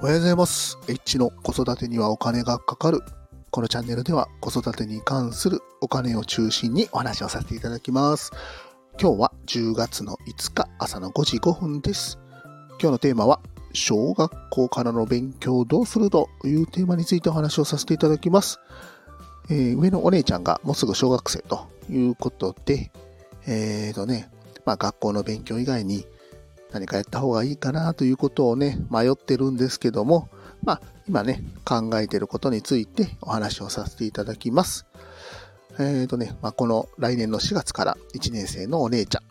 おはようございます。H の子育てにはお金がかかる。このチャンネルでは子育てに関するお金を中心にお話をさせていただきます。今日は10月の5日朝の5時5分です。今日のテーマは小学校からの勉強どうするというテーマについてお話をさせていただきます。えー上のお姉ちゃんがもうすぐ小学生ということで、えーとね、まあ学校の勉強以外に何かやった方がいいかなということをね、迷ってるんですけども、まあ、今ね、考えてることについてお話をさせていただきます。えーとね、まあ、この来年の4月から1年生のお姉ちゃん。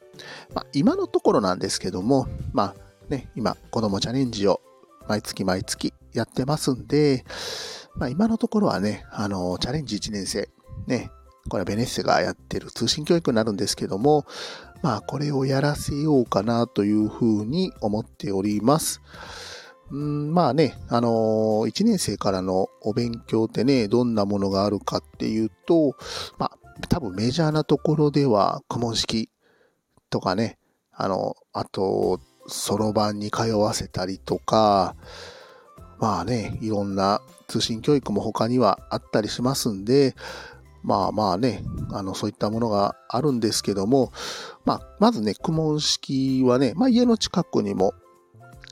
まあ、今のところなんですけども、まあ、ね、今、子供チャレンジを毎月毎月やってますんで、まあ、今のところはね、あの、チャレンジ1年生、ね、これはベネッセがやってる通信教育になるんですけども、まあ、これをやらせようかなというふうに思っております。うんまあね、あのー、1年生からのお勉強ってね、どんなものがあるかっていうと、まあ、多分メジャーなところでは、公文式とかね、あの、あと、そろばんに通わせたりとか、まあね、いろんな通信教育も他にはあったりしますんで、まあまあね、あの、そういったものがあるんですけども、まあ、まずね、公文式はね、まあ家の近くにも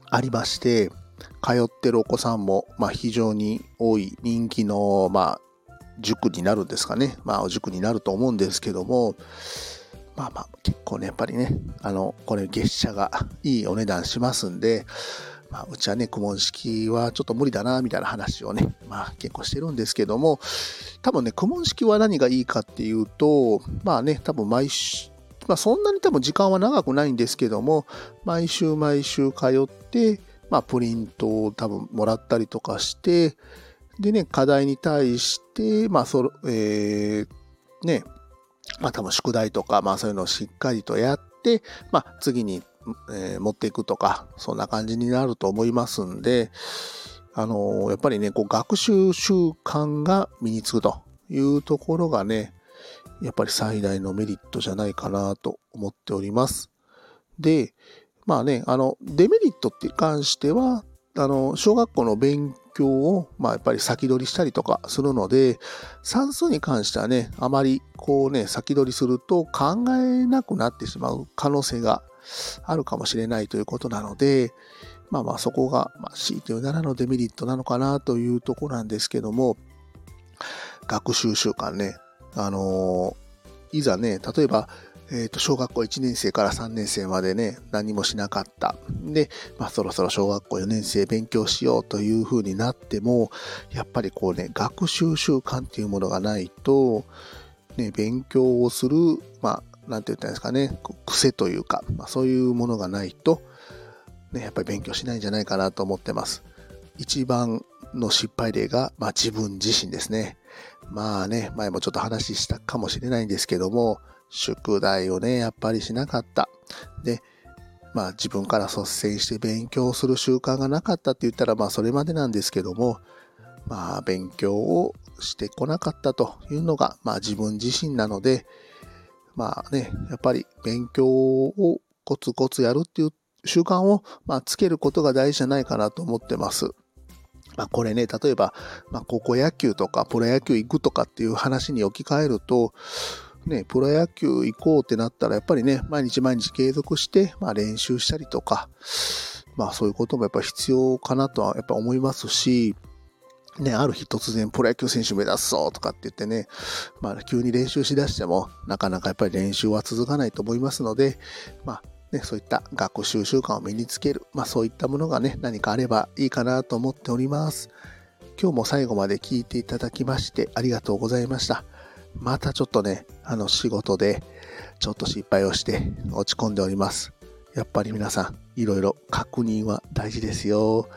ありまして、通ってるお子さんも、まあ非常に多い人気の、まあ、塾になるんですかね。まあ、塾になると思うんですけども、まあまあ、結構ね、やっぱりね、あの、これ月謝がいいお値段しますんで、まあ、うちはね、公文式はちょっと無理だな、みたいな話をね、まあ結構してるんですけども、多分ね、公文式は何がいいかっていうと、まあね、多分毎週、まあそんなに多分時間は長くないんですけども、毎週毎週通って、まあプリントを多分もらったりとかして、でね、課題に対して、まあその、えー、ね、まあ多分宿題とか、まあそういうのをしっかりとやって、まあ次に、えー持っていくとか、そんな感じになると思いますんで、あのーやっぱりね、こう学習習慣が身につくというところがね、やっぱり最大のメリットじゃないかなと思っております。で、まあね、あの、デメリットって関しては、あの、小学校の勉強を、まあやっぱり先取りしたりとかするので、算数に関してはね、あまりこうね、先取りすると考えなくなってしまう可能性があるかもしれないということなので、まあまあそこが、まあ、強いて言うならのデメリットなのかなというとこなんですけども、学習習慣ね、あのいざね、例えば、えっ、と、小学校1年生から3年生までね、何もしなかった。で、まあそろそろ小学校4年生勉強しようという風になっても、やっぱりこうね、学習習慣っていうものがないと、ね、勉強をする、まあ、なんて言ったんですかね、癖というか、まあそういうものがないと、ね、やっぱり勉強しないんじゃないかなと思ってます。一番の失敗例が、まあ自分自身ですね。まあね、前もちょっと話したかもしれないんですけども、宿題をね、やっぱりしなかった。で、まあ自分から率先して勉強する習慣がなかったって言ったら、まあそれまでなんですけども、まあ勉強をしてこなかったというのが、まあ自分自身なので、まあね、やっぱり勉強をコツコツやるっていう習慣を、まあ、つけることが大事じゃないかなと思ってます。まあ、これね、例えば、まあ、高校野球とかプロ野球行くとかっていう話に置き換えると、ね、プロ野球行こうってなったら、やっぱりね、毎日毎日継続して、まあ、練習したりとか、まあ、そういうこともやっぱ必要かなとはやっぱ思いますし、ね、ある日突然プロ野球選手目指すぞとかって言ってね、まあ、急に練習しだしても、なかなかやっぱり練習は続かないと思いますので、まあ、ね、そういった学習習慣を身につける、まあ、そういったものがね、何かあればいいかなと思っております。今日も最後まで聞いていただきましてありがとうございました。またちょっとね、あの仕事でちょっと失敗をして落ち込んでおります。やっぱり皆さん、いろいろ確認は大事ですよ。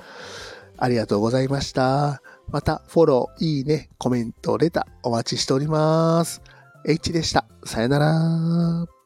ありがとうございました。またフォロー、いいね、コメント、レターお待ちしております。H でした。さよなら。